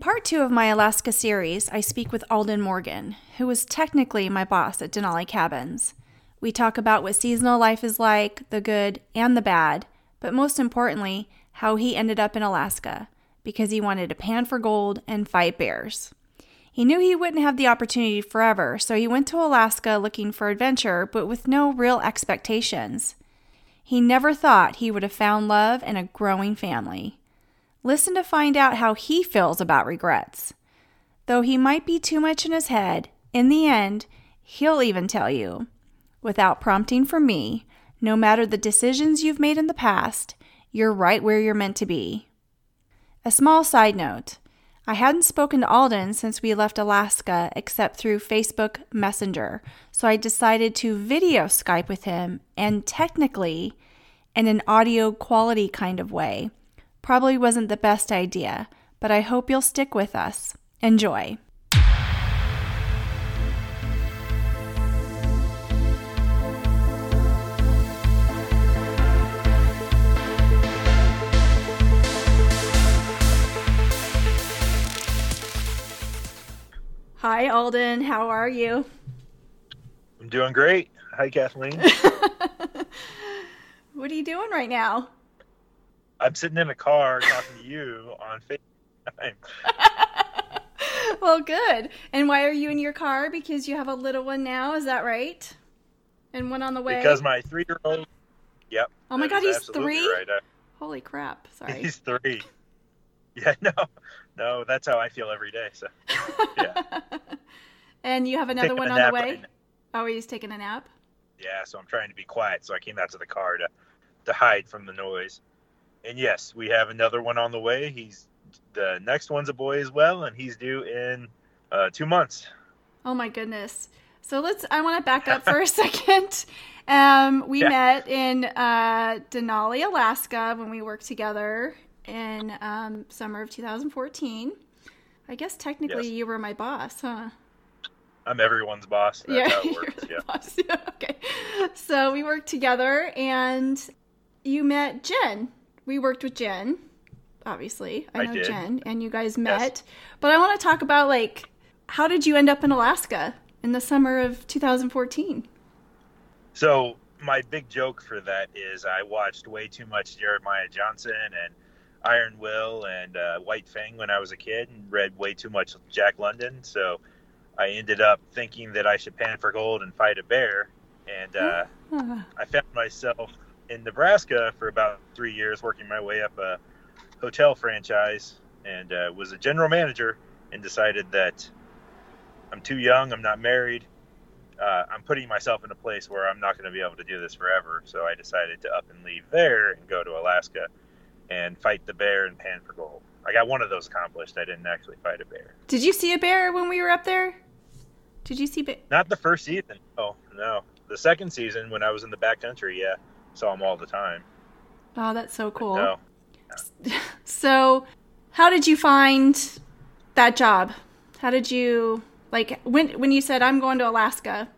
part two of my Alaska series, I speak with Alden Morgan, who was technically my boss at Denali Cabins. We talk about what seasonal life is like, the good and the bad, but most importantly, how he ended up in Alaska because he wanted to pan for gold and fight bears. He knew he wouldn't have the opportunity forever, so he went to Alaska looking for adventure, but with no real expectations. He never thought he would have found love and a growing family. Listen to find out how he feels about regrets. Though he might be too much in his head, in the end, he'll even tell you, without prompting from me, no matter the decisions you've made in the past, you're right where you're meant to be. A small side note I hadn't spoken to Alden since we left Alaska except through Facebook Messenger, so I decided to video Skype with him and technically in an audio quality kind of way. Probably wasn't the best idea, but I hope you'll stick with us. Enjoy. Hi, Alden. How are you? I'm doing great. Hi, Kathleen. what are you doing right now? I'm sitting in a car talking to you on FaceTime. well, good. And why are you in your car? Because you have a little one now, is that right? And one on the way? Because my three year old. Yep. Oh my god, he's three? Right. Holy crap. Sorry. He's three. Yeah, no. No, that's how I feel every day. So, yeah. and you have another taking one on the way? Right oh, he's taking a nap? Yeah, so I'm trying to be quiet. So I came out to the car to, to hide from the noise and yes, we have another one on the way. He's the next one's a boy as well, and he's due in uh, two months. Oh my goodness! So let's. I want to back up for a second. Um, we yeah. met in uh, Denali, Alaska, when we worked together in um, summer of 2014. I guess technically yes. you were my boss, huh? I'm everyone's boss. That's yeah, works, yeah. Boss. yeah. Okay. So we worked together, and you met Jen we worked with Jen, obviously. I, I know did. Jen, and you guys met. Yes. But I want to talk about like how did you end up in Alaska in the summer of 2014? So my big joke for that is I watched way too much Jeremiah Johnson and Iron Will and uh, White Fang when I was a kid, and read way too much Jack London. So I ended up thinking that I should pan for gold and fight a bear, and uh, I found myself in Nebraska for about three years, working my way up a hotel franchise, and uh, was a general manager, and decided that I'm too young, I'm not married, uh, I'm putting myself in a place where I'm not going to be able to do this forever. So I decided to up and leave there and go to Alaska and fight the bear and pan for gold. I got one of those accomplished. I didn't actually fight a bear. Did you see a bear when we were up there? Did you see bear? Not the first season. Oh no, the second season when I was in the backcountry. Yeah, saw them all the time. Oh, that's so cool. No. So, how did you find that job? How did you like when when you said I'm going to Alaska?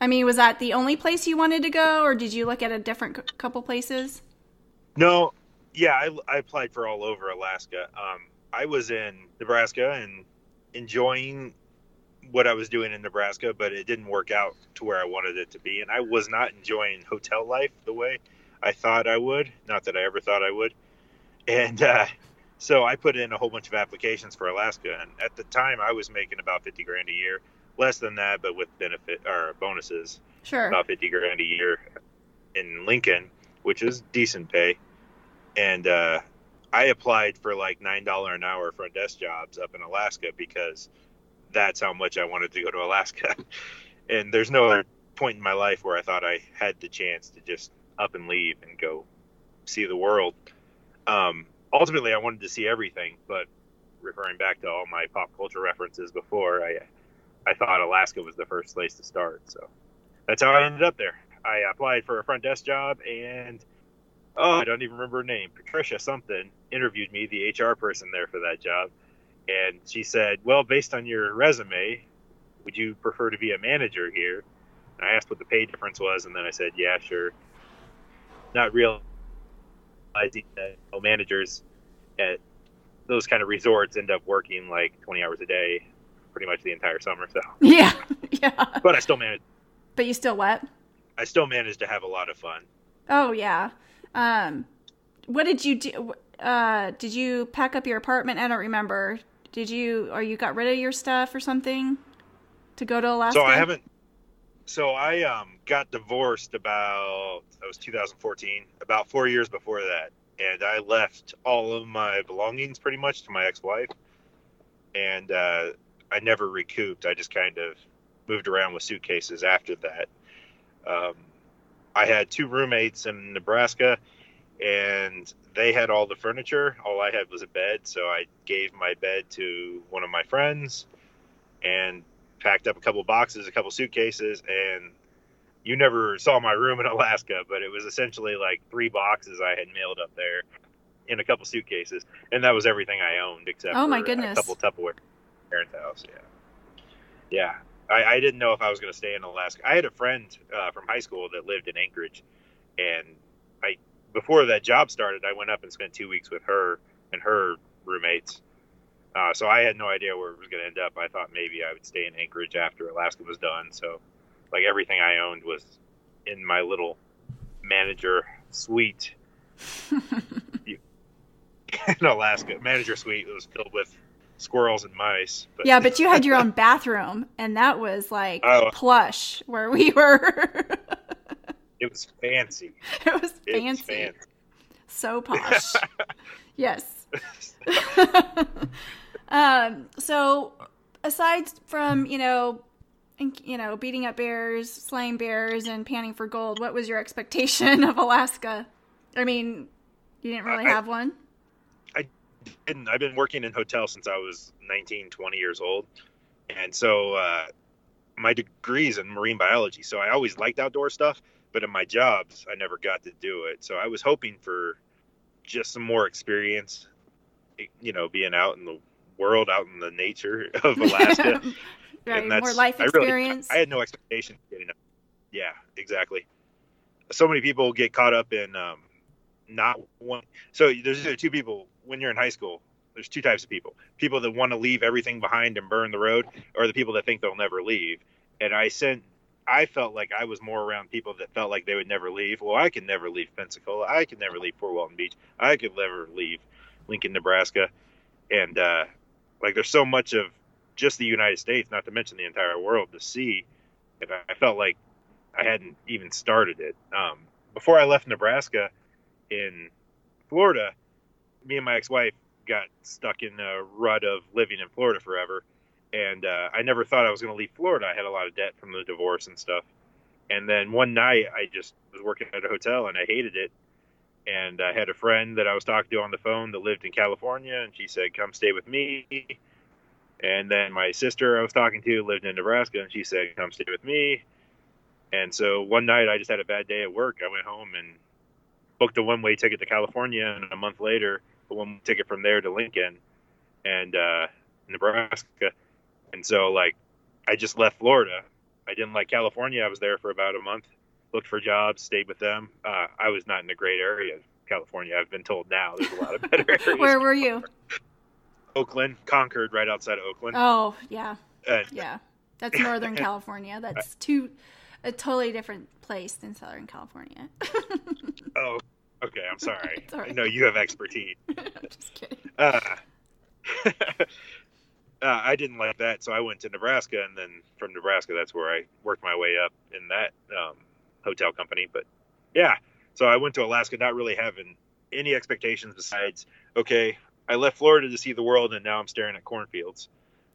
I mean, was that the only place you wanted to go, or did you look at a different couple places? No, yeah, I, I applied for all over Alaska. Um, I was in Nebraska and enjoying what I was doing in Nebraska, but it didn't work out to where I wanted it to be. And I was not enjoying hotel life the way I thought I would. Not that I ever thought I would. And uh, so I put in a whole bunch of applications for Alaska. And at the time, I was making about 50 grand a year. Less than that, but with benefit or bonuses. Sure. About 50 grand a year in Lincoln, which is decent pay. And uh, I applied for like $9 an hour front desk jobs up in Alaska because – that's how much I wanted to go to Alaska. and there's no other point in my life where I thought I had the chance to just up and leave and go see the world. Um, ultimately, I wanted to see everything, but referring back to all my pop culture references before, I I thought Alaska was the first place to start. So that's how I ended up there. I applied for a front desk job, and oh, I don't even remember her name, Patricia something, interviewed me, the HR person there for that job and she said, "Well, based on your resume, would you prefer to be a manager here?" And I asked what the pay difference was, and then I said, "Yeah, sure." Not realizing that managers at those kind of resorts end up working like 20 hours a day, pretty much the entire summer. So Yeah, yeah. but I still managed. But you still what? I still managed to have a lot of fun. Oh yeah. Um, what did you do? Uh, did you pack up your apartment? I don't remember. Did you or you got rid of your stuff or something to go to Alaska? So I haven't. So I um, got divorced about that was 2014, about four years before that, and I left all of my belongings pretty much to my ex-wife, and uh, I never recouped. I just kind of moved around with suitcases after that. Um, I had two roommates in Nebraska, and they had all the furniture. All I had was a bed, so I gave my bed to one of my friends, and packed up a couple boxes, a couple suitcases, and you never saw my room in Alaska, but it was essentially like three boxes I had mailed up there in a couple suitcases, and that was everything I owned except Oh, my for goodness. a couple Tupperware parents' house. Yeah, yeah. I, I didn't know if I was going to stay in Alaska. I had a friend uh, from high school that lived in Anchorage, and I before that job started, I went up and spent two weeks with her and her roommates. Uh, so I had no idea where it was going to end up. I thought maybe I would stay in Anchorage after Alaska was done. So, like everything I owned was in my little manager suite in Alaska. Manager suite was filled with squirrels and mice. But yeah, but you had your own bathroom, and that was like Oh. plush where we were. It was fancy. it was It fancy, was fancy. so posh. yes. um. So, aside from you know, you know, beating up bears, slaying bears, and panning for gold, what was your expectation of Alaska? I mean, you didn't really I- have one. and I've been working in hotels since I was 19, 20 years old. And so uh, my degree's in marine biology. So I always liked outdoor stuff, but in my jobs, I never got to do it. So I was hoping for just some more experience, you know, being out in the world, out in the nature of Alaska. right, and that's more life I really- experience. I had no expectation of getting up. Yeah, exactly. So many people get caught up in um, not one. So there's either two people when you're in high school. There's two types of people: people that want to leave everything behind and burn the road, or the people that think they'll never leave. And I sent. I felt like I was more around people that felt like they would never leave. Well, I could never leave Pensacola. I could never leave Fort Walton Beach. I could never leave Lincoln, Nebraska. And uh, like, there's so much of just the United States, not to mention the entire world, to see. And I felt like I hadn't even started it. Um, before I left Nebraska in Florida, me and my ex-wife got stuck in a rut of living in Florida forever. And uh, I never thought I was going to leave Florida. I had a lot of debt from the divorce and stuff. And then one night, I just was working at a hotel and I hated it. And I had a friend that I was talking to on the phone that lived in California, and she said, "Come stay with me." And then my sister I was talking to lived in Nebraska, and she said, "Come stay with me." And so one night I just had a bad day at work. I went home and booked a one-way ticket to California, and a month later, a one-way ticket from there to Lincoln and uh, Nebraska. And so like I just left Florida. I didn't like California. I was there for about a month, looked for jobs, stayed with them. Uh, I was not in a great area of California. I've been told now there's a lot of better areas. Where were you? Oakland, Concord, right outside of Oakland. Oh, yeah, And yeah. That's Northern California. That's two, a totally different place than Southern California. oh, okay. I'm sorry. Right. I know you have expertise. Just kidding. Uh, uh, I didn't like that, so I went to Nebraska, and then from Nebraska, that's where I worked my way up in that um, hotel company. But yeah, so I went to Alaska not really having any expectations besides, okay, I left Florida to see the world, and now I'm staring at cornfields.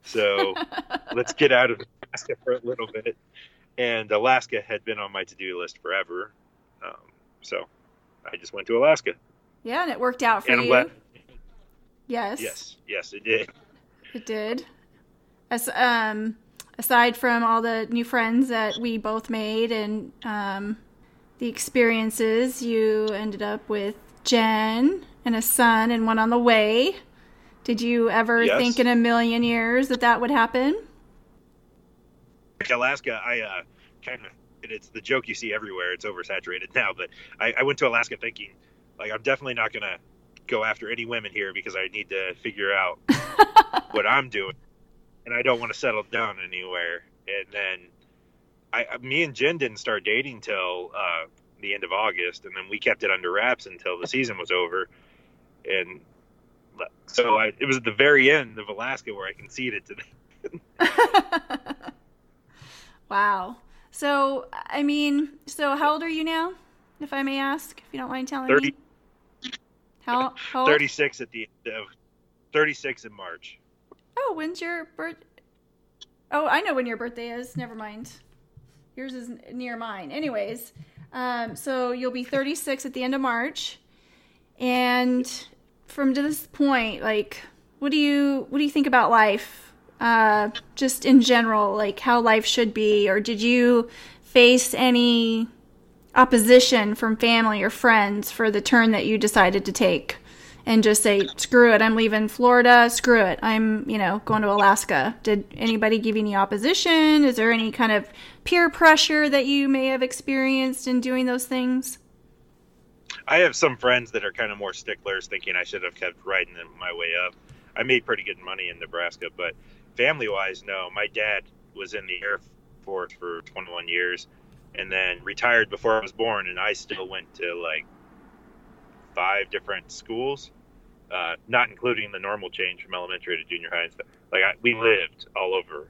So let's get out of Alaska for a little bit. And Alaska had been on my to-do list forever, um, so I just went to Alaska. yeah, and it worked out for and you. Yes. Yes, yes, it did. It did. As um, aside from all the new friends that we both made and um, the experiences, you ended up with Jen and a son and one on the way. Did you ever Yes. think in a million years that that would happen? Alaska, I uh, kind of it's the joke you see everywhere. It's oversaturated now, but I, I went to Alaska thinking like I'm definitely not gonna go after any women here because I need to figure out what I'm doing, and I don't want to settle down anywhere. And then I, me and Jen didn't start dating till uh, the end of August, and then we kept it under wraps until the season was over. And so I, it was at the very end of Alaska where I conceded to them. wow. So I mean, so how old are you now, if I may ask, if you don't mind telling 30, me? How, how 36 at the end of 36 in March. Oh, when's your birth? Oh, I know when your birthday is. Never mind. Yours is near mine. Anyways, um, so you'll be 36 at the end of March, and from this point, like, what do you what do you think about life? Uh, just in general, like how life should be, or did you face any opposition from family or friends for the turn that you decided to take? and just say, screw it, I'm leaving Florida, screw it, I'm, you know, going to Alaska. Did anybody give you any opposition? Is there any kind of peer pressure that you may have experienced in doing those things? I have some friends that are kind of more sticklers, thinking I should have kept riding my way up. I made pretty good money in Nebraska, but family wise, no. My dad was in the Air Force for 21 years and then retired before I was born, and I still went to like five different schools, uh, not including the normal change from elementary to junior high and stuff. Like I, we lived all over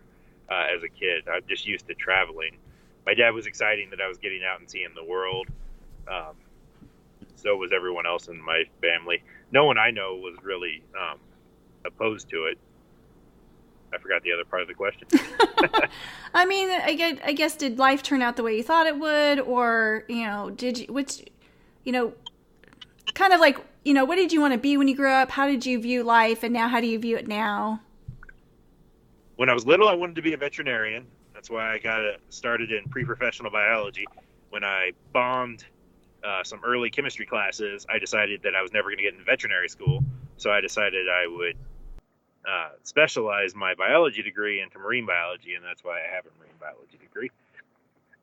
uh, as a kid. I'm just used to traveling. My dad was exciting that I was getting out and seeing the world. Um, so was everyone else in my family. No one I know was really um, opposed to it. I forgot the other part of the question. I mean, I guess, I guess did life turn out the way you thought it would, or you know, did you? Which, you know, kind of like, you know, what did you want to be when you grew up? How did you view life? And now, how do you view it now? When I was little, I wanted to be a veterinarian. That's why I got started in pre professional biology. When I bombed uh, some early chemistry classes, I decided that I was never going to get into veterinary school. So I decided I would uh, specialize my biology degree into marine biology, and that's why I have a marine biology degree.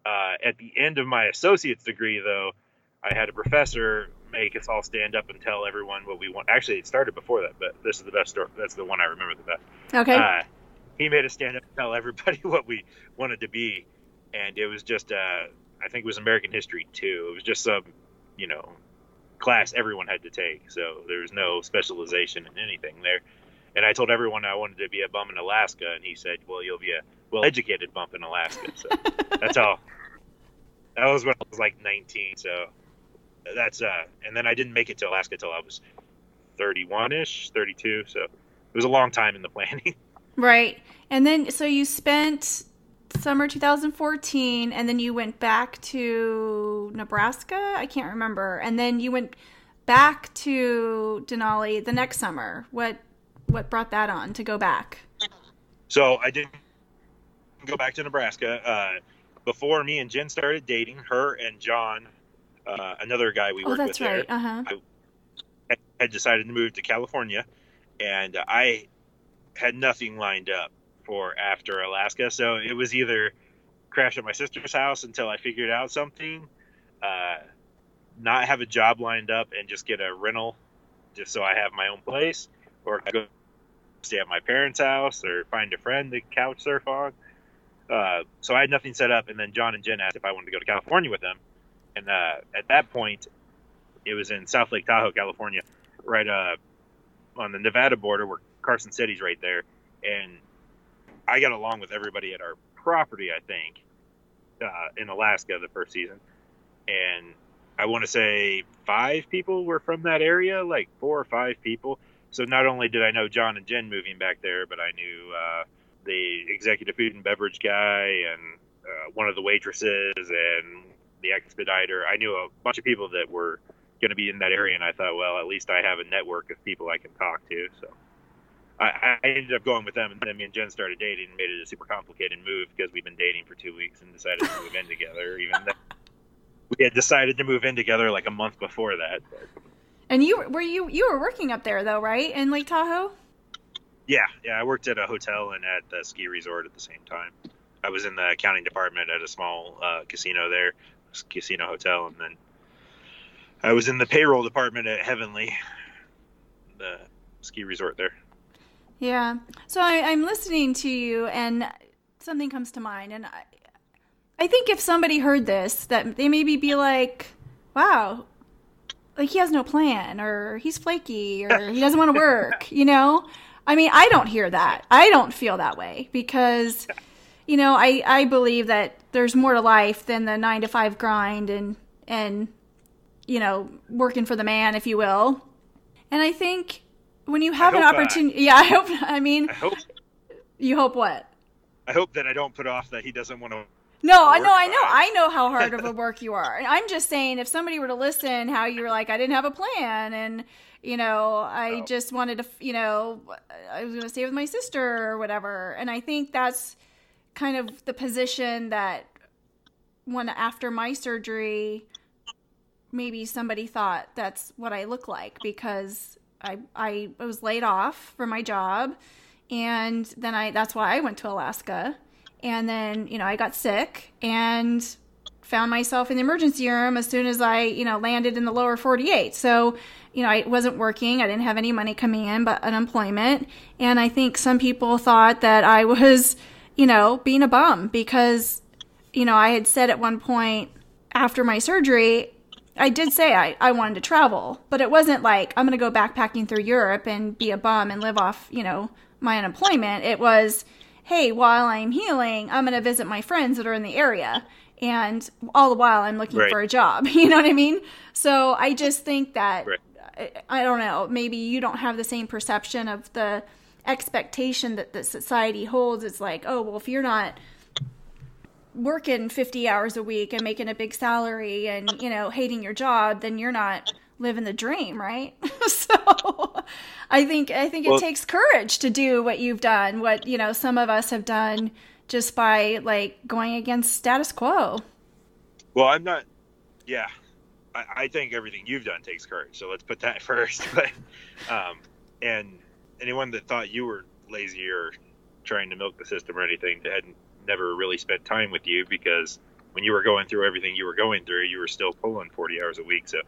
Uh, at the end of my associate's degree, though, I had a professor make us all stand up and tell everyone what we want. Actually, it started before that, but this is the best story. That's the one I remember the best. Okay. Uh, he made us stand up and tell everybody what we wanted to be, and it was just, uh, I think it was American History too. It was just some, you know, class everyone had to take. So there was no specialization in anything there. And I told everyone I wanted to be a bum in Alaska, and he said, "Well, you'll be a well-educated bump in Alaska." So that's all. That was when I was like 19. So that's uh, and then I didn't make it to Alaska till I was 31 ish, 32. So it was a long time in the planning. Right, and then so you spent summer 2014, and then you went back to Nebraska. I can't remember, and then you went back to Denali the next summer. What what brought that on to go back? So I didn't go back to Nebraska. Uh, before me and Jen started dating, her and John uh, another guy we oh, worked with right. there uh-huh. had decided to move to California, and I had nothing lined up for after Alaska. So it was either crash at my sister's house until I figured out something, uh, not have a job lined up and just get a rental just so I have my own place, or go stay at my parents' house or find a friend to couch surf on. Uh, so I had nothing set up, and then John and Jen asked if I wanted to go to California with them, and uh, at that point, it was in South Lake Tahoe, California, right uh, on the Nevada border, where Carson City's right there. And I got along with everybody at our property, I think, uh, in Alaska the first season. And I want to say five people were from that area, like four or five people. So not only did I know John and Jen moving back there, but I knew uh, the executive food and beverage guy and uh, one of the waitresses and the expediter. I knew a bunch of people that were going to be in that area, and I thought, well, at least I have a network of people I can talk to. So I, I ended up going with them, and then me and Jen started dating and made it a super complicated move because we've been dating for two weeks and decided to move in together. Even though we had decided to move in together like a month before that. But. And you were you you were working up there though, right, in Lake Tahoe? Yeah, yeah. I worked at a hotel and at the ski resort at the same time. I was in the accounting department at a small uh, casino there, casino hotel, and then I was in the payroll department at Heavenly. the ski resort there. Yeah. So I, I'm listening to you, and something comes to mind, and I, I think if somebody heard this, that they maybe be like, "Wow, like he has no plan, or he's flaky, or he doesn't want to work," you know. I mean, I don't hear that. I don't feel that way because, you know, I, I believe that there's more to life than the nine to five grind and, and, you know, working for the man, if you will. And I think when you have an opportunity, yeah, I hope, I mean, I hope, you hope what? I hope that I don't put off that he doesn't want to no, I know, I know, I know how hard of a work you are. And I'm just saying, if somebody were to listen, how you were like, I didn't have a plan, and you know, I oh. just wanted to, you know, I was going to stay with my sister or whatever. And I think that's kind of the position that when after my surgery, maybe somebody thought that's what I look like because I I was laid off from my job and then I that's why I went to Alaska and then you know I got sick and found myself in the emergency room as soon as I you know landed in the lower 48 so you know, I wasn't working. I didn't have any money coming in, but unemployment. And I think some people thought that I was, you know, being a bum because, you know, I had said at one point after my surgery, I did say I, I wanted to travel, but it wasn't like I'm going to go backpacking through Europe and be a bum and live off, you know, my unemployment. It was, hey, while I'm healing, I'm going to visit my friends that are in the area. And all the while, I'm looking right. for a job. You know what I mean? So I just think that right. I don't know, maybe you don't have the same perception of the expectation that the society holds. It's like, oh, well, if you're not working 50 hours a week and making a big salary and, you know, hating your job, then you're not living the dream, right? so I think I think it takes courage to do what you've done, what, you know, some of us have done just by like going against status quo. Well, I'm not yeah, I, I, think everything you've done takes courage. So let's put that first. but um, and anyone that thought you were lazy or trying to milk the system or anything had never really spent time with you because when you were going through everything you were going through, you were still pulling 40 hours a week. So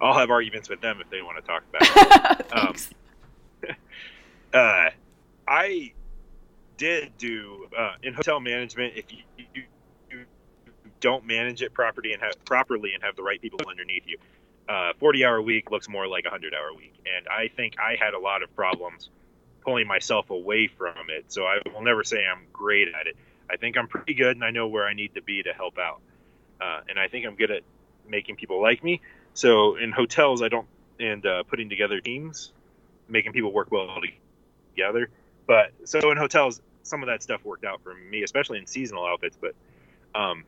I'll have arguments with them if they want to talk about it. um, uh, I did do uh, in hotel management. If you, you don't manage it properly and have properly and have the right people underneath you, uh, 40 hour week looks more like a 100 hour week. And I think I had a lot of problems pulling myself away from it. So I will never say I'm great at it. I think I'm pretty good and I know where I need to be to help out. Uh, and I think I'm good at making people like me. So in hotels, I don't, and uh, putting together teams, making people work well together. But so in hotels, some of that stuff worked out for me, especially in seasonal outfits. But um,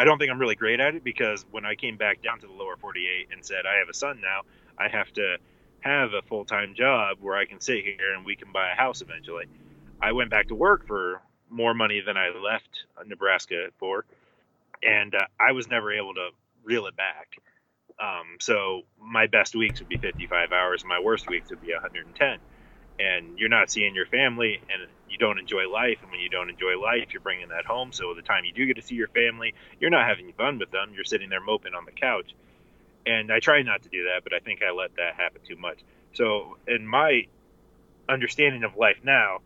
I don't think I'm really great at it because when I came back down to the lower 48 and said I have a son now, I have to have a full time job where I can sit here and we can buy a house eventually. I went back to work for more money than I left Nebraska for, and uh, I was never able to reel it back. Um, so my best weeks would be 55 hours, my worst weeks would be 110 and you're not seeing your family and you don't enjoy life. And when you don't enjoy life you're bringing that home. So the time you do get to see your family you're not having fun with them. You're sitting there moping on the couch. And i try not to do that but i think i let that happen too much. So in my understanding of life now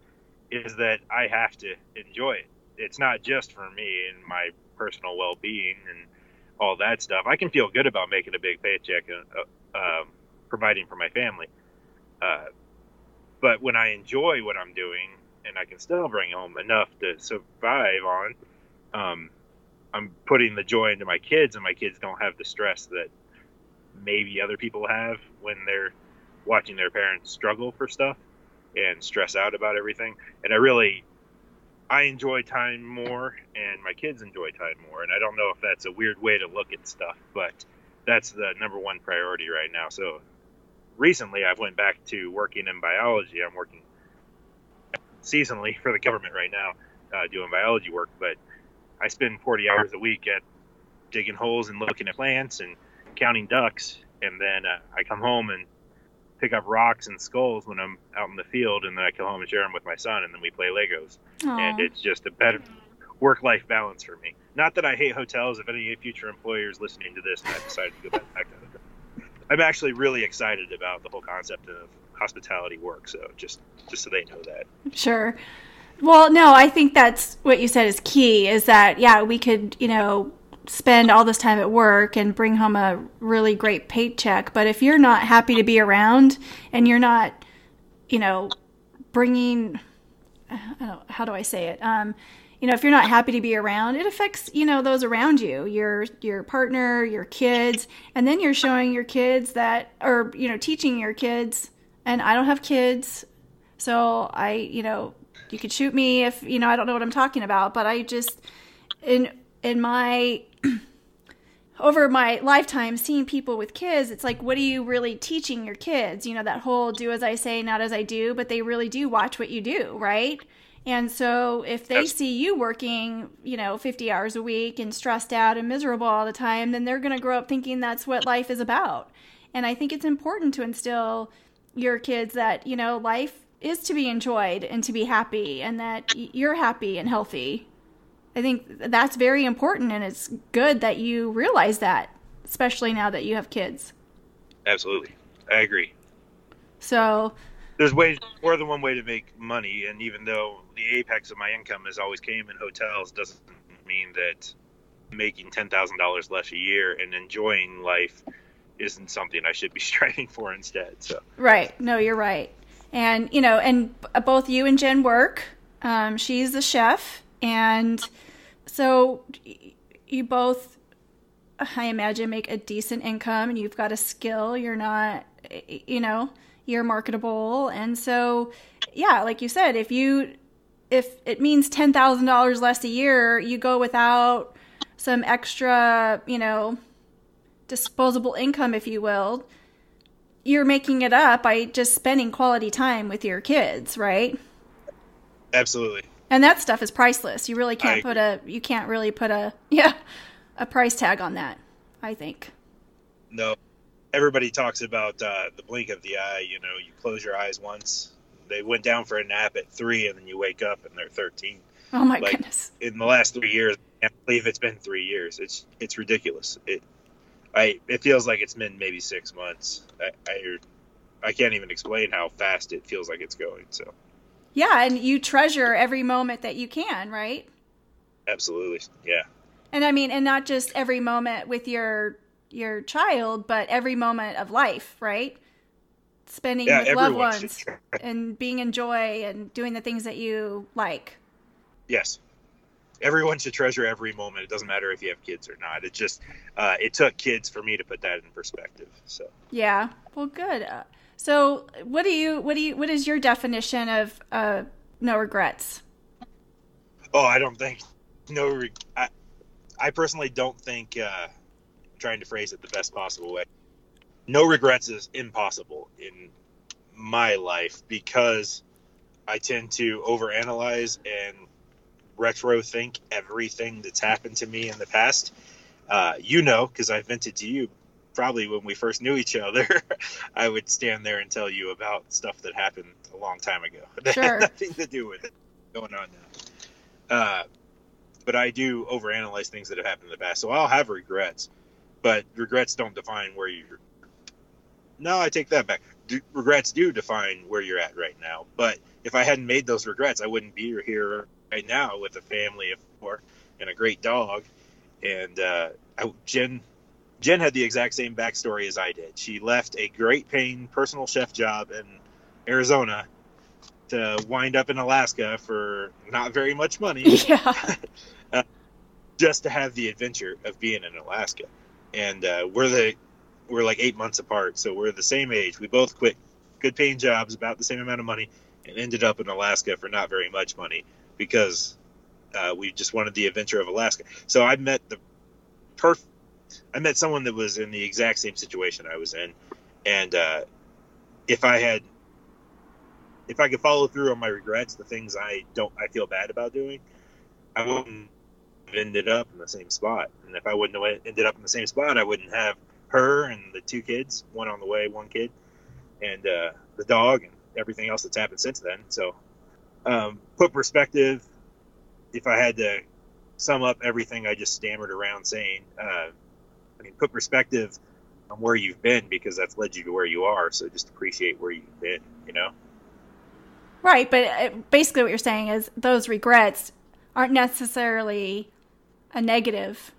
is that i have to enjoy it. It's not just for me and my personal well-being and all that stuff i can feel good about making a big paycheck and uh, um, providing for my family uh, but when I enjoy what I'm doing and I can still bring home enough to survive on, um, I'm putting the joy into my kids, and my kids don't have the stress that maybe other people have when they're watching their parents struggle for stuff and stress out about everything. And I really, I enjoy time more, and my kids enjoy time more. And I don't know if that's a weird way to look at stuff, but that's the number one priority right now. So recently I've went back to working in biology. I'm working seasonally for the government right now, uh, doing biology work. But I spend 40 hours a week at digging holes and looking at plants and counting ducks, and then uh, I come home and pick up rocks and skulls when I'm out in the field, and then I come home and share them with my son, and then we play Legos. Aww. And it's just a better work-life balance for me. Not that I hate hotels. If any future employers listening to this and I decided to go back to I'm actually really excited about the whole concept of hospitality work. So just just so they know that. Sure. Well, no, I think that's what you said is key. Is that yeah, we could you know spend all this time at work and bring home a really great paycheck, but if you're not happy to be around and you're not, you know, bringing, how do I say it? Um, you know, if you're not happy to be around, it affects, you know, those around you, your your partner, your kids, and then you're showing your kids that or, you know, teaching your kids and I don't have kids. So I, you know, you could shoot me if, you know, I don't know what I'm talking about, but I just in in my over my lifetime seeing people with kids, it's like, what are you really teaching your kids? You know, that whole do as I say, not as I do, but they really do watch what you do, right? And so if they see you working, you know, 50 hours a week and stressed out and miserable all the time, then they're going to grow up thinking that's what life is about. And I think it's important to instill your kids that, you know, life is to be enjoyed and to be happy and that you're happy and healthy. I think that's very important and it's good that you realize that, especially now that you have kids. Absolutely. I agree. So, there's ways more than one way to make money and even though the apex of my income has always came in hotels doesn't mean that making $10,000 less a year and enjoying life isn't something I should be striving for instead. So Right. No, you're right. And you know, and both you and Jen work. Um, she's the chef and so you both I imagine make a decent income and you've got a skill. You're not you know, you're marketable. And so yeah like you said if you if it means $10,000 less a year you go without some extra you know disposable income if you will you're making it up by just spending quality time with your kids right? Absolutely and that stuff is priceless you really can't put a you can't really put a yeah a price tag on that i think no everybody talks about uh, the blink of the eye. You know, you close your eyes once. They went down for a nap at three, and then you wake up and they're thirteen. Oh my like, goodness! In the last three years, I can't believe it's been three years. It's it's ridiculous. It I it feels like it's been maybe six months. I I, I can't even explain how fast it feels like it's going. So. Yeah, and you treasure every moment that you can, right? Absolutely. Yeah. And I mean, and not just every moment with your your child, but every moment of life, right? Spending yeah, with loved ones and being in joy and doing the things that you like. Yes. Everyone should treasure every moment. It doesn't matter if you have kids or not. It just uh, it took kids for me to put that in perspective. So yeah, well, good. Uh, so what do you what do you what is your definition of uh, no regrets? Oh, I don't think no. Re- I I personally don't think uh, trying to phrase it the best possible way. No regrets is impossible in my life because I tend to overanalyze and retro think everything that's happened to me in the past. Uh, you know, because I've vented to you probably when we first knew each other, I would stand there and tell you about stuff that happened a long time ago that sure. had nothing to do with it going on now. Uh, but I do overanalyze things that have happened in the past, so I'll have regrets but regrets don't define where you're. No, I take that back. Do, regrets do define where you're at right now. But if I hadn't made those regrets, I wouldn't be here right now with a family of four and a great dog. And uh, I, Jen, Jen had the exact same backstory as I did. She left a great paying personal chef job in Arizona to wind up in Alaska for not very much money. Yeah. uh, just to have the adventure of being in Alaska and uh, we're the we're like eight months apart, so we're the same age. We both quit good paying jobs, about the same amount of money, and ended up in Alaska for not very much money because uh, we just wanted the adventure of Alaska. So I met the perfect. I met someone that was in the exact same situation I was in, and uh, if I had, if I could follow through on my regrets, the things I don't, I feel bad about doing, I wouldn't have ended up in the same spot. And if I wouldn't have ended up in the same spot, I wouldn't have her and the two kids, one on the way, one kid, and uh, the dog, and everything else that's happened since then. So, um, put perspective. If I had to sum up everything I just stammered around saying, uh, mean, put perspective. on where you've been because that's led you to where you are. So just appreciate where you've been, you know? Right. But uh, basically, what you're saying is those regrets aren't necessarily a negative,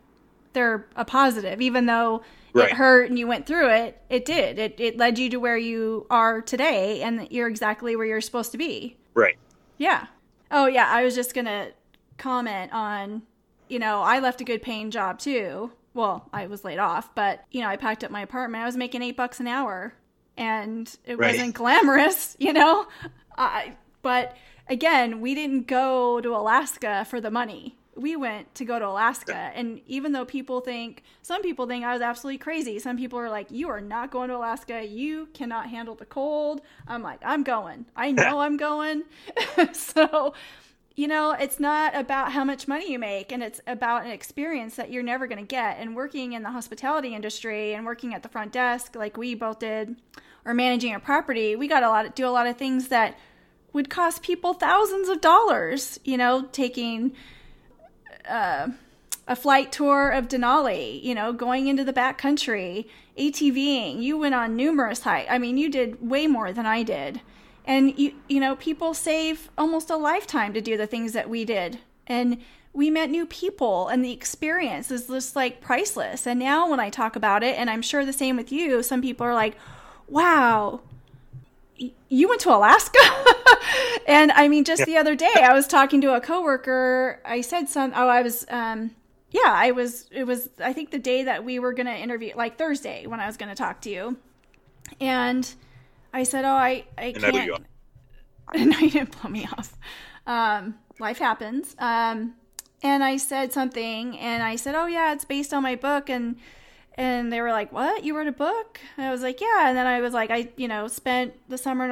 they're a positive, even though. Right. It hurt and you went through it. It did. It, it led you to where you are today, and you're exactly where you're supposed to be. Right. Yeah. Oh, yeah. I was just going to comment on, you know, I left a good paying job too well, I was laid off, but you know, I packed up my apartment. I was making eight bucks an hour, and it right. wasn't glamorous, you know. I, but again, we didn't go to Alaska for the money. We went to go to Alaska, and even though people think, some people think I was absolutely crazy. Some people are like, "You are not going to Alaska. You cannot handle the cold." I'm like, "I'm going. I know I'm going." so you know, it's not about how much money you make and it's about an experience that you're never going to get. And working in the hospitality industry and working at the front desk, like we both did, or managing a property, we got a lot of, do a lot of things that would cost people thousands of dollars, you know, taking uh, a flight tour of Denali, you know, going into the back country, ATVing. You went on numerous hikes. I mean, you did way more than I did and you you know people save almost a lifetime to do the things that we did. And we met new people and the experience is just like priceless. And now when i talk about it and i'm sure the same with you some people are like wow you went to alaska? And i mean just the other day i was talking to a coworker. I said some oh i was um yeah i was it was i think the day that we were going to interview like thursday when i was going to talk to you. And I said, "Oh, I I and can't." And you didn't blow me off. Um, life happens. Um, and I said something, and I said, "Oh yeah, it's based on my book," and and they were like, "What? You wrote a book?" And I was like, "Yeah." And then I was like, "I, you know, spent the summer in,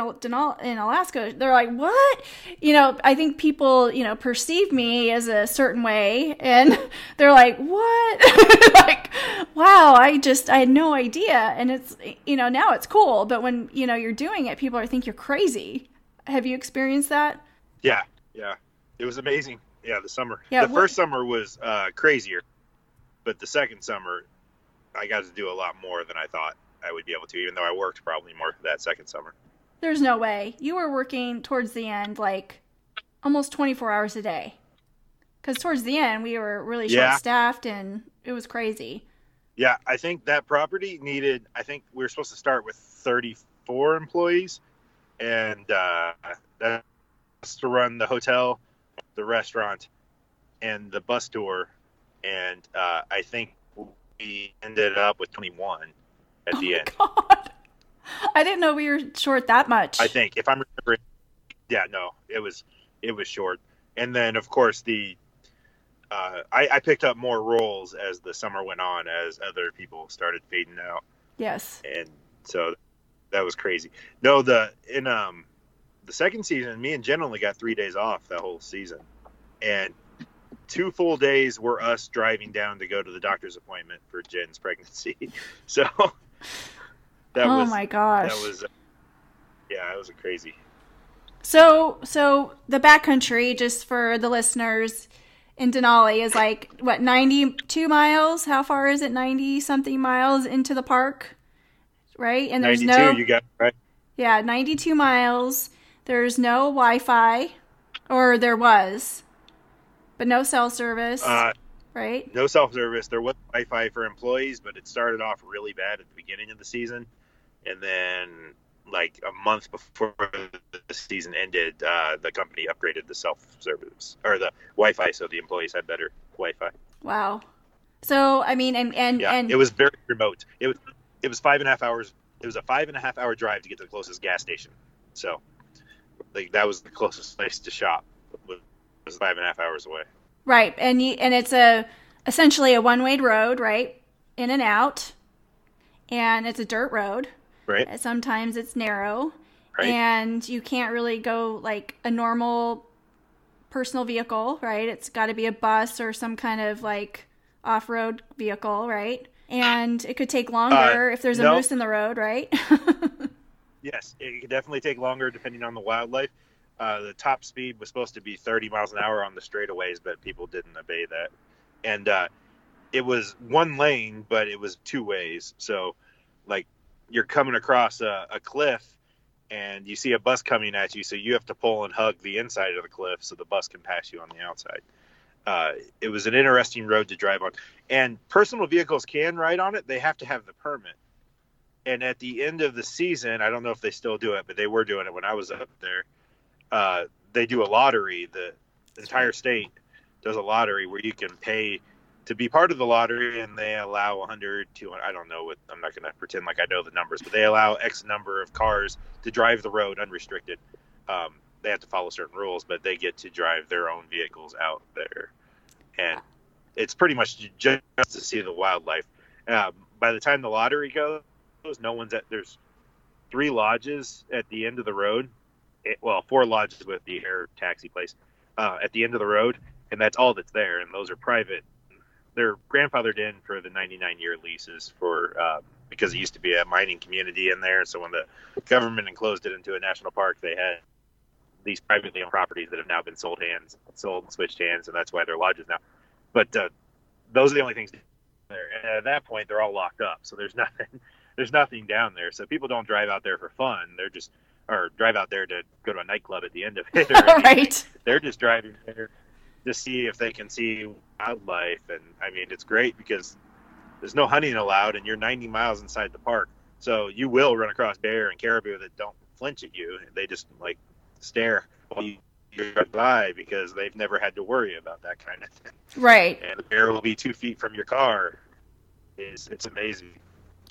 in Alaska." They're like, "What?" You know, I think people, you know, perceive me as a certain way, and they're like, "What?" like, wow, I just I had no idea. And it's, you know, now it's cool, but when you know you're doing it, people are think you're crazy. Have you experienced that? Yeah, yeah, it was amazing. Yeah, the summer. Yeah, the first summer was uh, crazier, but the second summer I got to do a lot more than I thought I would be able to, even though I worked probably more that second summer. There's no way you were working towards the end like almost 24 hours a day. Because towards the end we were really short staffed and it was crazy. Yeah, I think that property needed. I think we were supposed to start with 34 employees, and uh, that's to run the hotel, the restaurant, and the bus tour. And uh, I think we ended up with 21 at oh the end. God. I didn't know we were short that much. I think if I'm remembering, yeah, no, it was it was short. And then of course the uh, I, I picked up more roles as the summer went on, as other people started fading out. Yes. And so that was crazy. No, the in um the second season, me and Jen only got three days off that whole season, and two full days were us driving down to go to the doctor's appointment for Jen's pregnancy. So that was oh was, my gosh, uh, that was yeah, it was crazy. So so the backcountry, just for the listeners in Denali, is like what ninety two miles. How far is it? Ninety something miles into the park, right? And there's no you got right. Yeah, ninety two miles. There's no Wi-Fi, or there was but no cell service. Uh, right? No cell service. There was Wi-Fi for employees, but it started off really bad at the beginning of the season, and then like a month before the season ended, uh, the company upgraded the self service or the Wi-Fi, so the employees had better Wi-Fi. Wow. So I mean, and and yeah, and it was very remote. It was it was five and a half hours. It was a five and a half hour drive to get to the closest gas station. So, like that was the closest place to shop was five and a half hours away. Right, and you, and it's a essentially a one way road, right, in and out, and it's a dirt road. Right. Sometimes it's narrow, right. and you can't really go like a normal personal vehicle, right? It's got to be a bus or some kind of like off road vehicle, right? And it could take longer uh, if there's a no. moose in the road, right? yes, it could definitely take longer depending on the wildlife. Uh, the top speed was supposed to be 30 miles an hour on the straightaways, but people didn't obey that. And uh, it was one lane, but it was two ways. So like you're coming across a, a cliff and you see a bus coming at you, so you have to pull and hug the inside of the cliff so the bus can pass you on the outside. Uh, it was an interesting road to drive on, and personal vehicles can ride on it. They have to have the permit. And at the end of the season, I don't know if they still do it, but they were doing it when I was up there. Uh, they do a lottery. The entire state does a lottery where you can pay to be part of the lottery and they allow 100 200 i don't know what i'm not going to pretend like i know the numbers but they allow x number of cars to drive the road unrestricted. Um, they have to follow certain rules but they get to drive their own vehicles out there. And it's pretty much just to see the wildlife. Um, by the time the lottery goes no one's at there's three lodges at the end of the road well four lodges with the air taxi place uh, at the end of the road and that's all that's there and those are private they're grandfathered in for the 99 year leases for uh, because it used to be a mining community in there. So when the government enclosed it into a national park, they had these privately owned properties that have now been sold hands, sold and switched hands, and that's why they're lodges now. But uh, those are the only things there. And at that point, they're all locked up, so there's nothing, there's nothing down there. So people don't drive out there for fun. They're just or drive out there to go to a nightclub at the end of it. right. They're just driving there to see if they can see wildlife. And I mean, it's great because there's no hunting allowed, and you're 90 miles inside the park, so you will run across bear and caribou that don't flinch at you. They just like stare while you drive by because they've never had to worry about that kind of thing. Right. And the bear will be two feet from your car. It's, it's amazing.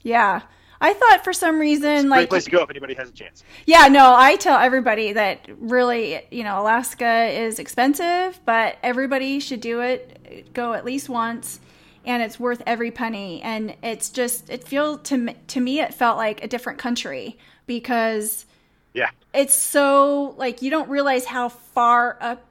Yeah. I thought for some reason, like, great place to go if anybody has a chance. Yeah, no, I tell everybody that really, you know, Alaska is expensive, but everybody should do it. Go at least once, and it's worth every penny. And it's just, it feels to to me, it felt like a different country because yeah, it's so like you don't realize how far up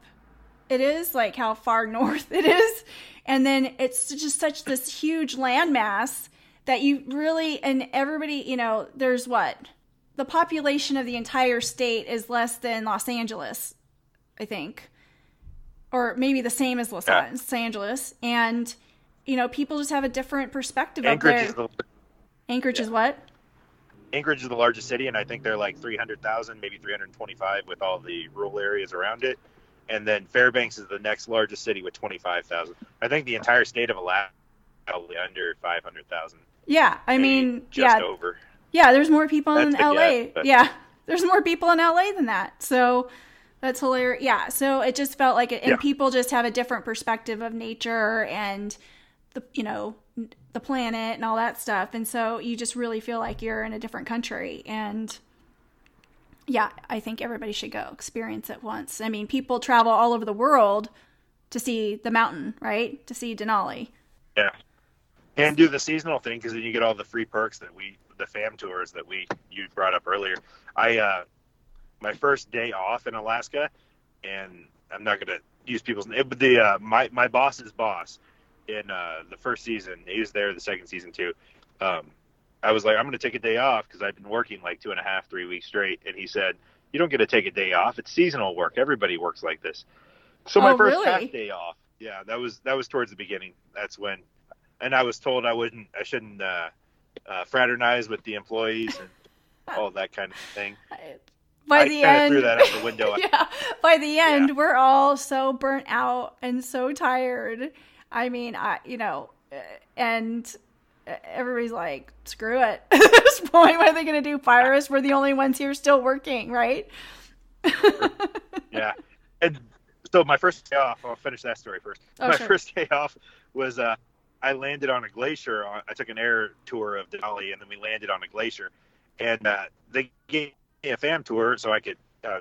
it is, like how far north it is, and then it's just such this huge landmass that you really and everybody, you know, there's what the population of the entire state is less than Los Angeles, I think, or maybe the same as Los yeah. Angeles, and you know, people just have a different perspective Anchorage up there. Is the, Anchorage yeah. is what? Anchorage is the largest city, and I think they're like 300,000, maybe 325 with all the rural areas around it. And then Fairbanks is the next largest city with 25,000. I think the entire state of Alaska probably under 500,000. Yeah, I mean, just yeah, over. Yeah, there's more people that's in LA. Guess, yeah, there's more people in LA than that. So that's hilarious. Yeah, so it just felt like it, and yeah. people just have a different perspective of nature and the you know the planet and all that stuff, and so you just really feel like you're in a different country and. Yeah, I think everybody should go experience it once. I mean, people travel all over the world to see the mountain, right? To see Denali. Yeah and do the seasonal thing because then you get all the free perks that we the fam tours that we you brought up earlier. I uh my first day off in alaska and i'm not going to use people's name but the uh my my boss's boss in uh the first season he was there the second season too um i was like i'm going to take a day off because i've been working like two and a half three weeks straight and he said you don't get to take a day off. It's seasonal work. Everybody works like this. So my oh, first really? half day off yeah that was that was towards the beginning. That's when and I was told I wouldn't, I shouldn't uh, uh, fraternize with the employees and all that kind of thing. By the end, threw that out the window. yeah. By the end, Yeah. we're all so burnt out and so tired. I mean, I you know, and everybody's like, screw it. At this point, what are they going to do? Fire us? We're the only ones here still working, right? yeah, and so my first day off. I'll finish that story first. Oh, my sure. first day off was uh, I landed on a glacier. On, I took an air tour of Denali, and then we landed on a glacier. And uh, they gave me a fam tour, so I could uh,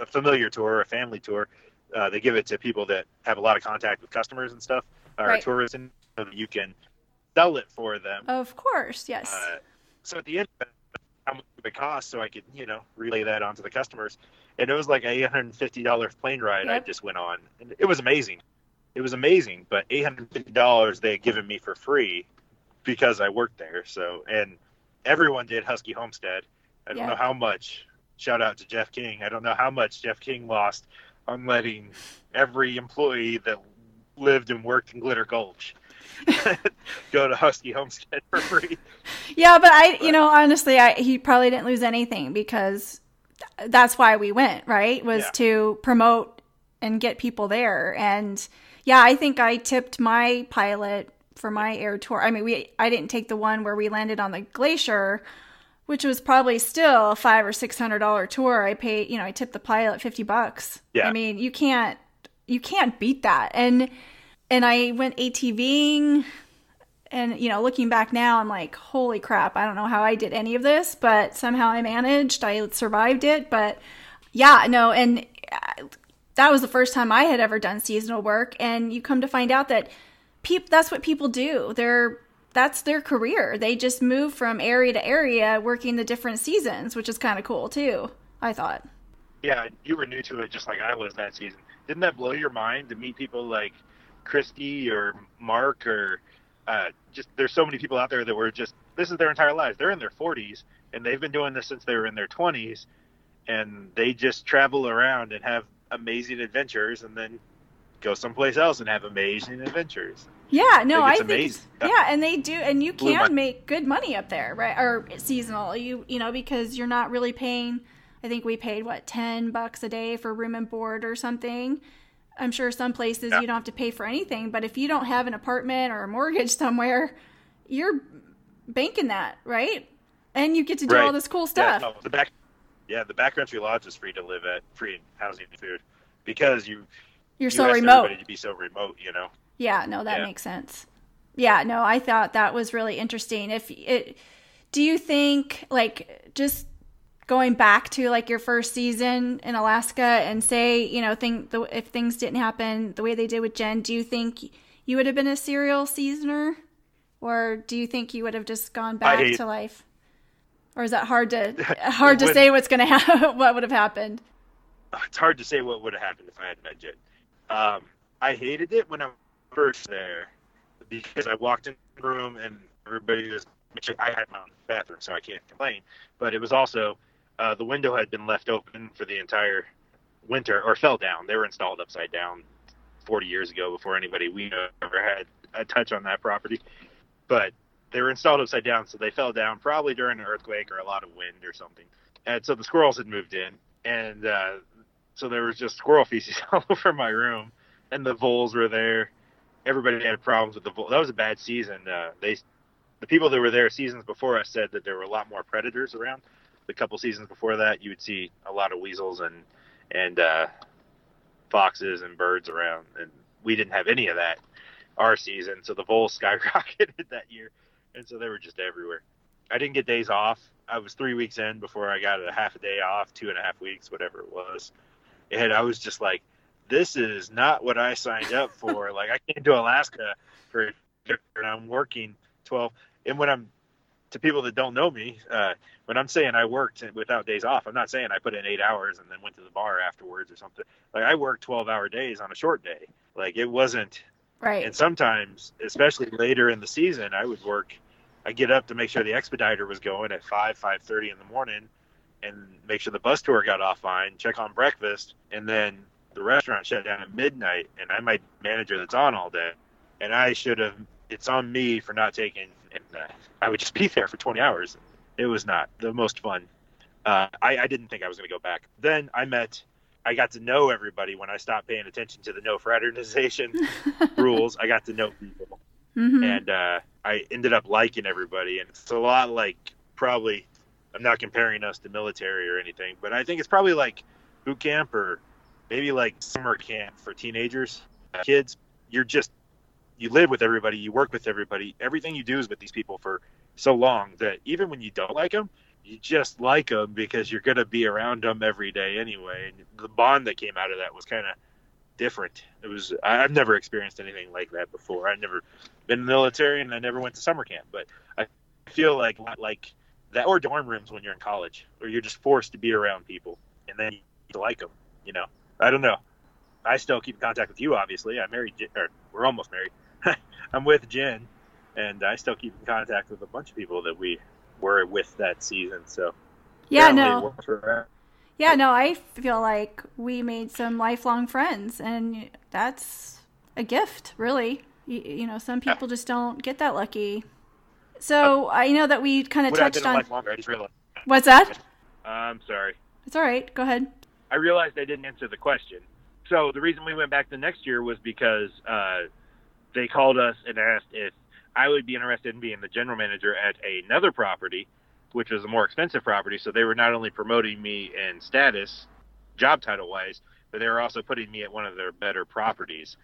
a familiar tour, a family tour. Uh, they give it to people that have a lot of contact with customers and stuff, or Right. tourists, and so that you can sell it for them. Of course, yes. Uh, so at the end, how much it cost, so I could you know relay that onto the customers. And it was like a eight hundred and fifty dollar plane ride I just went on, and it was amazing. It was amazing, but eight hundred fifty dollars they had given me for free because I worked there. So and everyone did Husky Homestead. I don't Yeah. know how much. Shout out to Jeff King. I don't know how much Jeff King lost on letting every employee that lived and worked in Glitter Gulch go to Husky Homestead for free. Yeah, but I, you know, honestly, I he probably didn't lose anything because that's why we went, right? Was yeah. to promote and get people there. And yeah, I think I tipped my pilot for my air tour. I mean, we I didn't take the one where we landed on the glacier, which was probably still a five or six hundred dollar tour. I paid, you know, I tipped the pilot fifty bucks. Yeah. I mean, you can't you can't beat that. And and I went ATVing and you know, looking back now, I'm like, holy crap, I don't know how I did any of this, but somehow I managed. I survived it, but yeah, no, and that was the first time I had ever done seasonal work and you come to find out that people that's what people do. They're that's their career. They just move from area to area working the different seasons, which is kind of cool too. I thought. Yeah, you were new to it just like I was that season. Didn't that blow your mind to meet people like Christy or Mark or uh, just there's so many people out there that were just this is their entire lives. They're in their 40s and they've been doing this since they were in their 20s, and they just travel around and have amazing adventures, and then go someplace else and have amazing adventures. Yeah, no, I think, I think yeah, and they do, and you can make good money up there, right? Or seasonal, you you know, because you're not really paying. I think we paid what ten bucks a day for room and board or something. I'm sure some places yeah. you don't have to pay for anything, but if you don't have an apartment or a mortgage somewhere, you're banking that, right? And you get to do right. all this cool stuff. Yeah, no, the back, yeah, the backcountry lodge is free to live at, free housing and food, because you you're you so remote. to be so remote, you know. Yeah, no, that yeah. makes sense. Yeah, no, I thought that was really interesting. If it, do you think like just going back to like your first season in Alaska and say, you know, think the, if things didn't happen the way they did with Jen, do you think you would have been a serial seasoner, or do you think you would have just gone back hate, to life? Or is that hard to hard to say what's going to happen? what would have happened? It's hard to say what would have happened if I had met. Um, I hated it when I was first there because I walked in the room and everybody was. I had my own bathroom, so I can't complain. But it was also uh, the window had been left open for the entire winter, or fell down. They were installed upside down 40 years ago before anybody we ever had a touch on that property. But they were installed upside down, so they fell down probably during an earthquake or a lot of wind or something. And so the squirrels had moved in, and uh, so there was just squirrel feces all over my room, and the voles were there. Everybody had problems with the voles. That was a bad season. Uh, they, the people that were there seasons before us said that there were a lot more predators around. The couple seasons before that, you would see a lot of weasels and and uh, foxes and birds around, and we didn't have any of that our season. So the voles skyrocketed that year, and so they were just everywhere. I didn't get days off. I was three weeks in before I got a half a day off, two and a half weeks, whatever it was and I was just like, this is not what I signed up for. like I came to Alaska for and I'm working 12 and when I'm to people that don't know me, uh, when I'm saying I worked without days off, I'm not saying I put in eight hours and then went to the bar afterwards or something. Like I worked 12 hour days on a short day. Like it wasn't right. And sometimes, especially later in the season, I would work. I get up to make sure the expediter was going at five, five thirty in the morning, and make sure the bus tour got off fine, check on breakfast, and then the restaurant shut down at midnight. And I'm my manager that's on all day, and I should have. It's on me for not taking. And uh, I would just be there for 20 hours. It was not the most fun. Uh, I, I didn't think I was going to go back. Then I met. I got to know everybody when I stopped paying attention to the no fraternization rules. I got to know people, mm-hmm. and uh, I ended up liking everybody. And it's a lot like probably I'm not comparing us to military or anything, but I think it's probably like boot camp or maybe like summer camp for teenagers, kids. You're just you live with everybody, you work with everybody. Everything you do is with these people for so long that even when you don't like them, you just like them because you're going to be around them every day anyway. And the bond that came out of that was kind of different. It was I've never experienced anything like that before. I've never been in the military and I never went to summer camp, but I feel like like that or dorm rooms when you're in college, or you're just forced to be around people, and then you like them. You know, I don't know. I still keep in contact with you. Obviously, I'm married, or we're almost married. I'm with Jen, and I still keep in contact with a bunch of people that we were with that season. So yeah, no. Yeah, no, I feel like we made some lifelong friends, and that's a gift, really. You, you know, some people just don't get that lucky. So I know that we kind of touched on. longer. I just realized. What's that? I'm sorry. It's all right. Go ahead. I realized I didn't answer the question. So the reason we went back the next year was because uh, they called us and asked if I would be interested in being the general manager at another property, which was a more expensive property. So they were not only promoting me in status, job title wise, but they were also putting me at one of their better properties.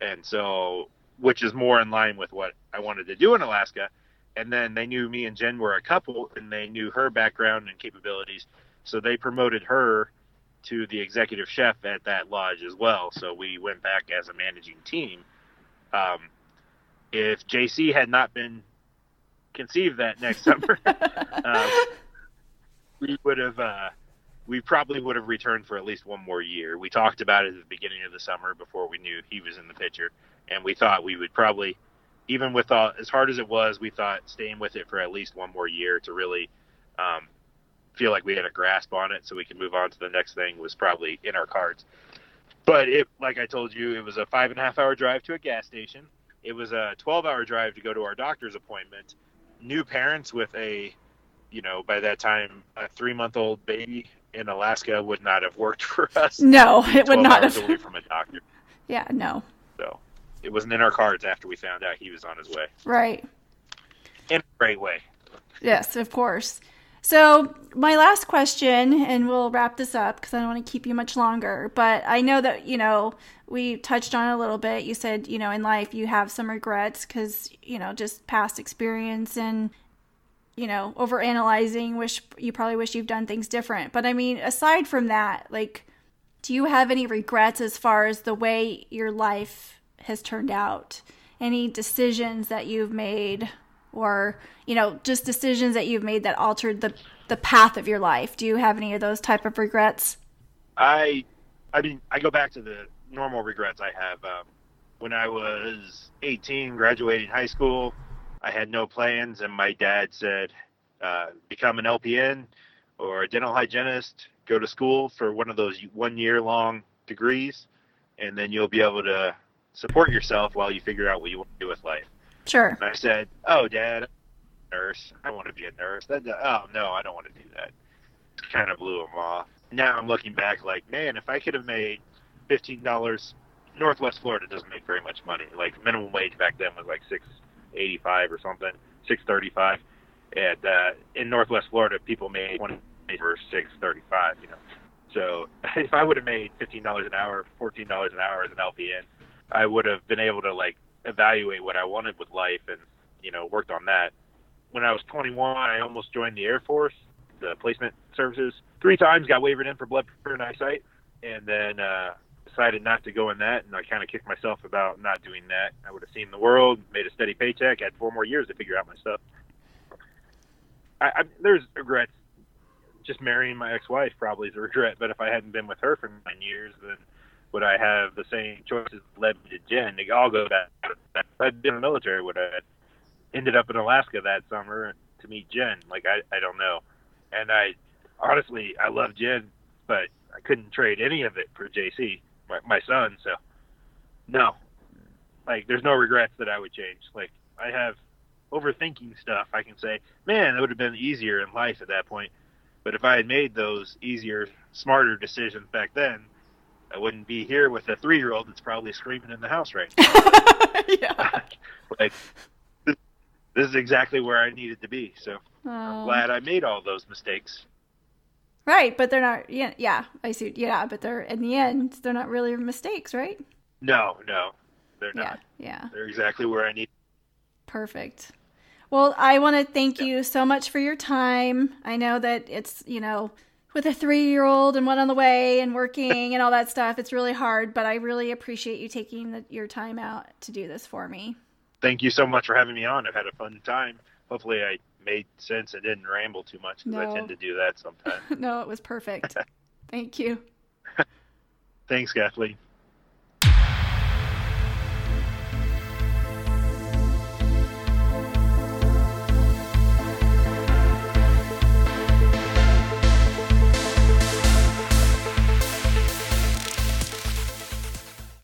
And so, which is more in line with what I wanted to do in Alaska. And then they knew me and Jen were a couple, and they knew her background and capabilities. So they promoted her to the executive chef at that lodge as well. So we went back as a managing team. Um, if JC had not been conceived that next summer, uh, we would have, uh, we probably would have returned for at least one more year. We talked about it at the beginning of the summer before we knew he was in the picture, and we thought we would probably, even with all, as hard as it was, we thought staying with it for at least one more year to really um, feel like we had a grasp on it so we could move on to the next thing was probably in our cards. But it, like I told you, it was a five and a half hour drive to a gas station. It was a 12 hour drive to go to our doctor's appointment. New parents with a, you know, by that time, a three month old baby in Alaska would not have worked for us. No, it would 12 not have. away from a doctor. Yeah, no. So it wasn't in our cards after we found out he was on his way. Right. In a great way. Yes, of course. So, my last question, and we'll wrap this up because I don't want to keep you much longer. But I know that, you know, we touched on a little bit. You said, you know, in life you have some regrets because, you know, just past experience and, you know, over analyzing, wish you probably wish you've done things different. But I mean, aside from that, like, do you have any regrets as far as the way your life has turned out? Any decisions that you've made or, you know, just decisions that you've made that altered the the path of your life? Do you have any of those type of regrets? I, I mean, I go back to the normal regrets I have. Um, when I was 18, graduating high school, I had no plans, and my dad said, uh, "Become an LPN or a dental hygienist. Go to school for one of those one year long degrees, and then you'll be able to support yourself while you figure out what you want to do with life." Sure. And I said, "Oh, Dad, nurse. I want to be a nurse." That, oh no, I don't want to do that. Kind of blew him off. Now I'm looking back, like, man, if I could have made fifteen dollars, Northwest Florida doesn't make very much money. Like minimum wage back then was like six eighty five or something, six thirty five, and uh, in Northwest Florida, people made twenty for six thirty five. You know, so if I would have made fifteen dollars an hour, fourteen dollars an hour as an LPN, I would have been able to like evaluate what I wanted with life and you know worked on that. When I was 21, I almost joined the Air Force, the placement services. Three times got wavered in for blood pressure and eyesight, and then uh, decided not to go in that. And I kind of kicked myself about not doing that. I would have seen the world, made a steady paycheck, had four more years to figure out my stuff. I, I, there's regrets. Just marrying my ex-wife probably is a regret, but if I hadn't been with her for nine years, then would I have the same choices led me to Jen? They all go back. If I'd been in the military, would I ended up in Alaska that summer to meet Jen? Like I, I don't know. And I, honestly, I love Jen, but I couldn't trade any of it for JC, my, my son. So, no, like there's no regrets that I would change. Like I have overthinking stuff. I can say, man, it would have been easier in life at that point. But if I had made those easier, smarter decisions back then, I wouldn't be here with a three year old that's probably screaming in the house right now. yeah. like, this, this is exactly where I needed to be. So I'm Oh. glad I made all those mistakes. Right, but they're not. Yeah, yeah, I see. Yeah, but they're in the end, they're not really mistakes, right? No, no, they're Yeah, not. yeah. They're exactly where I need. Perfect. Well, I want to thank you so much for your time. I know that it's, you know, with a three year old and one on the way and working and all that stuff, it's really hard, but I really appreciate you taking the, your time out to do this for me. Thank you so much for having me on. I've had a fun time. Hopefully, I made sense and didn't ramble too much because No. I tend to do that sometimes. no, it was perfect. Thank you. Thanks, Kathleen.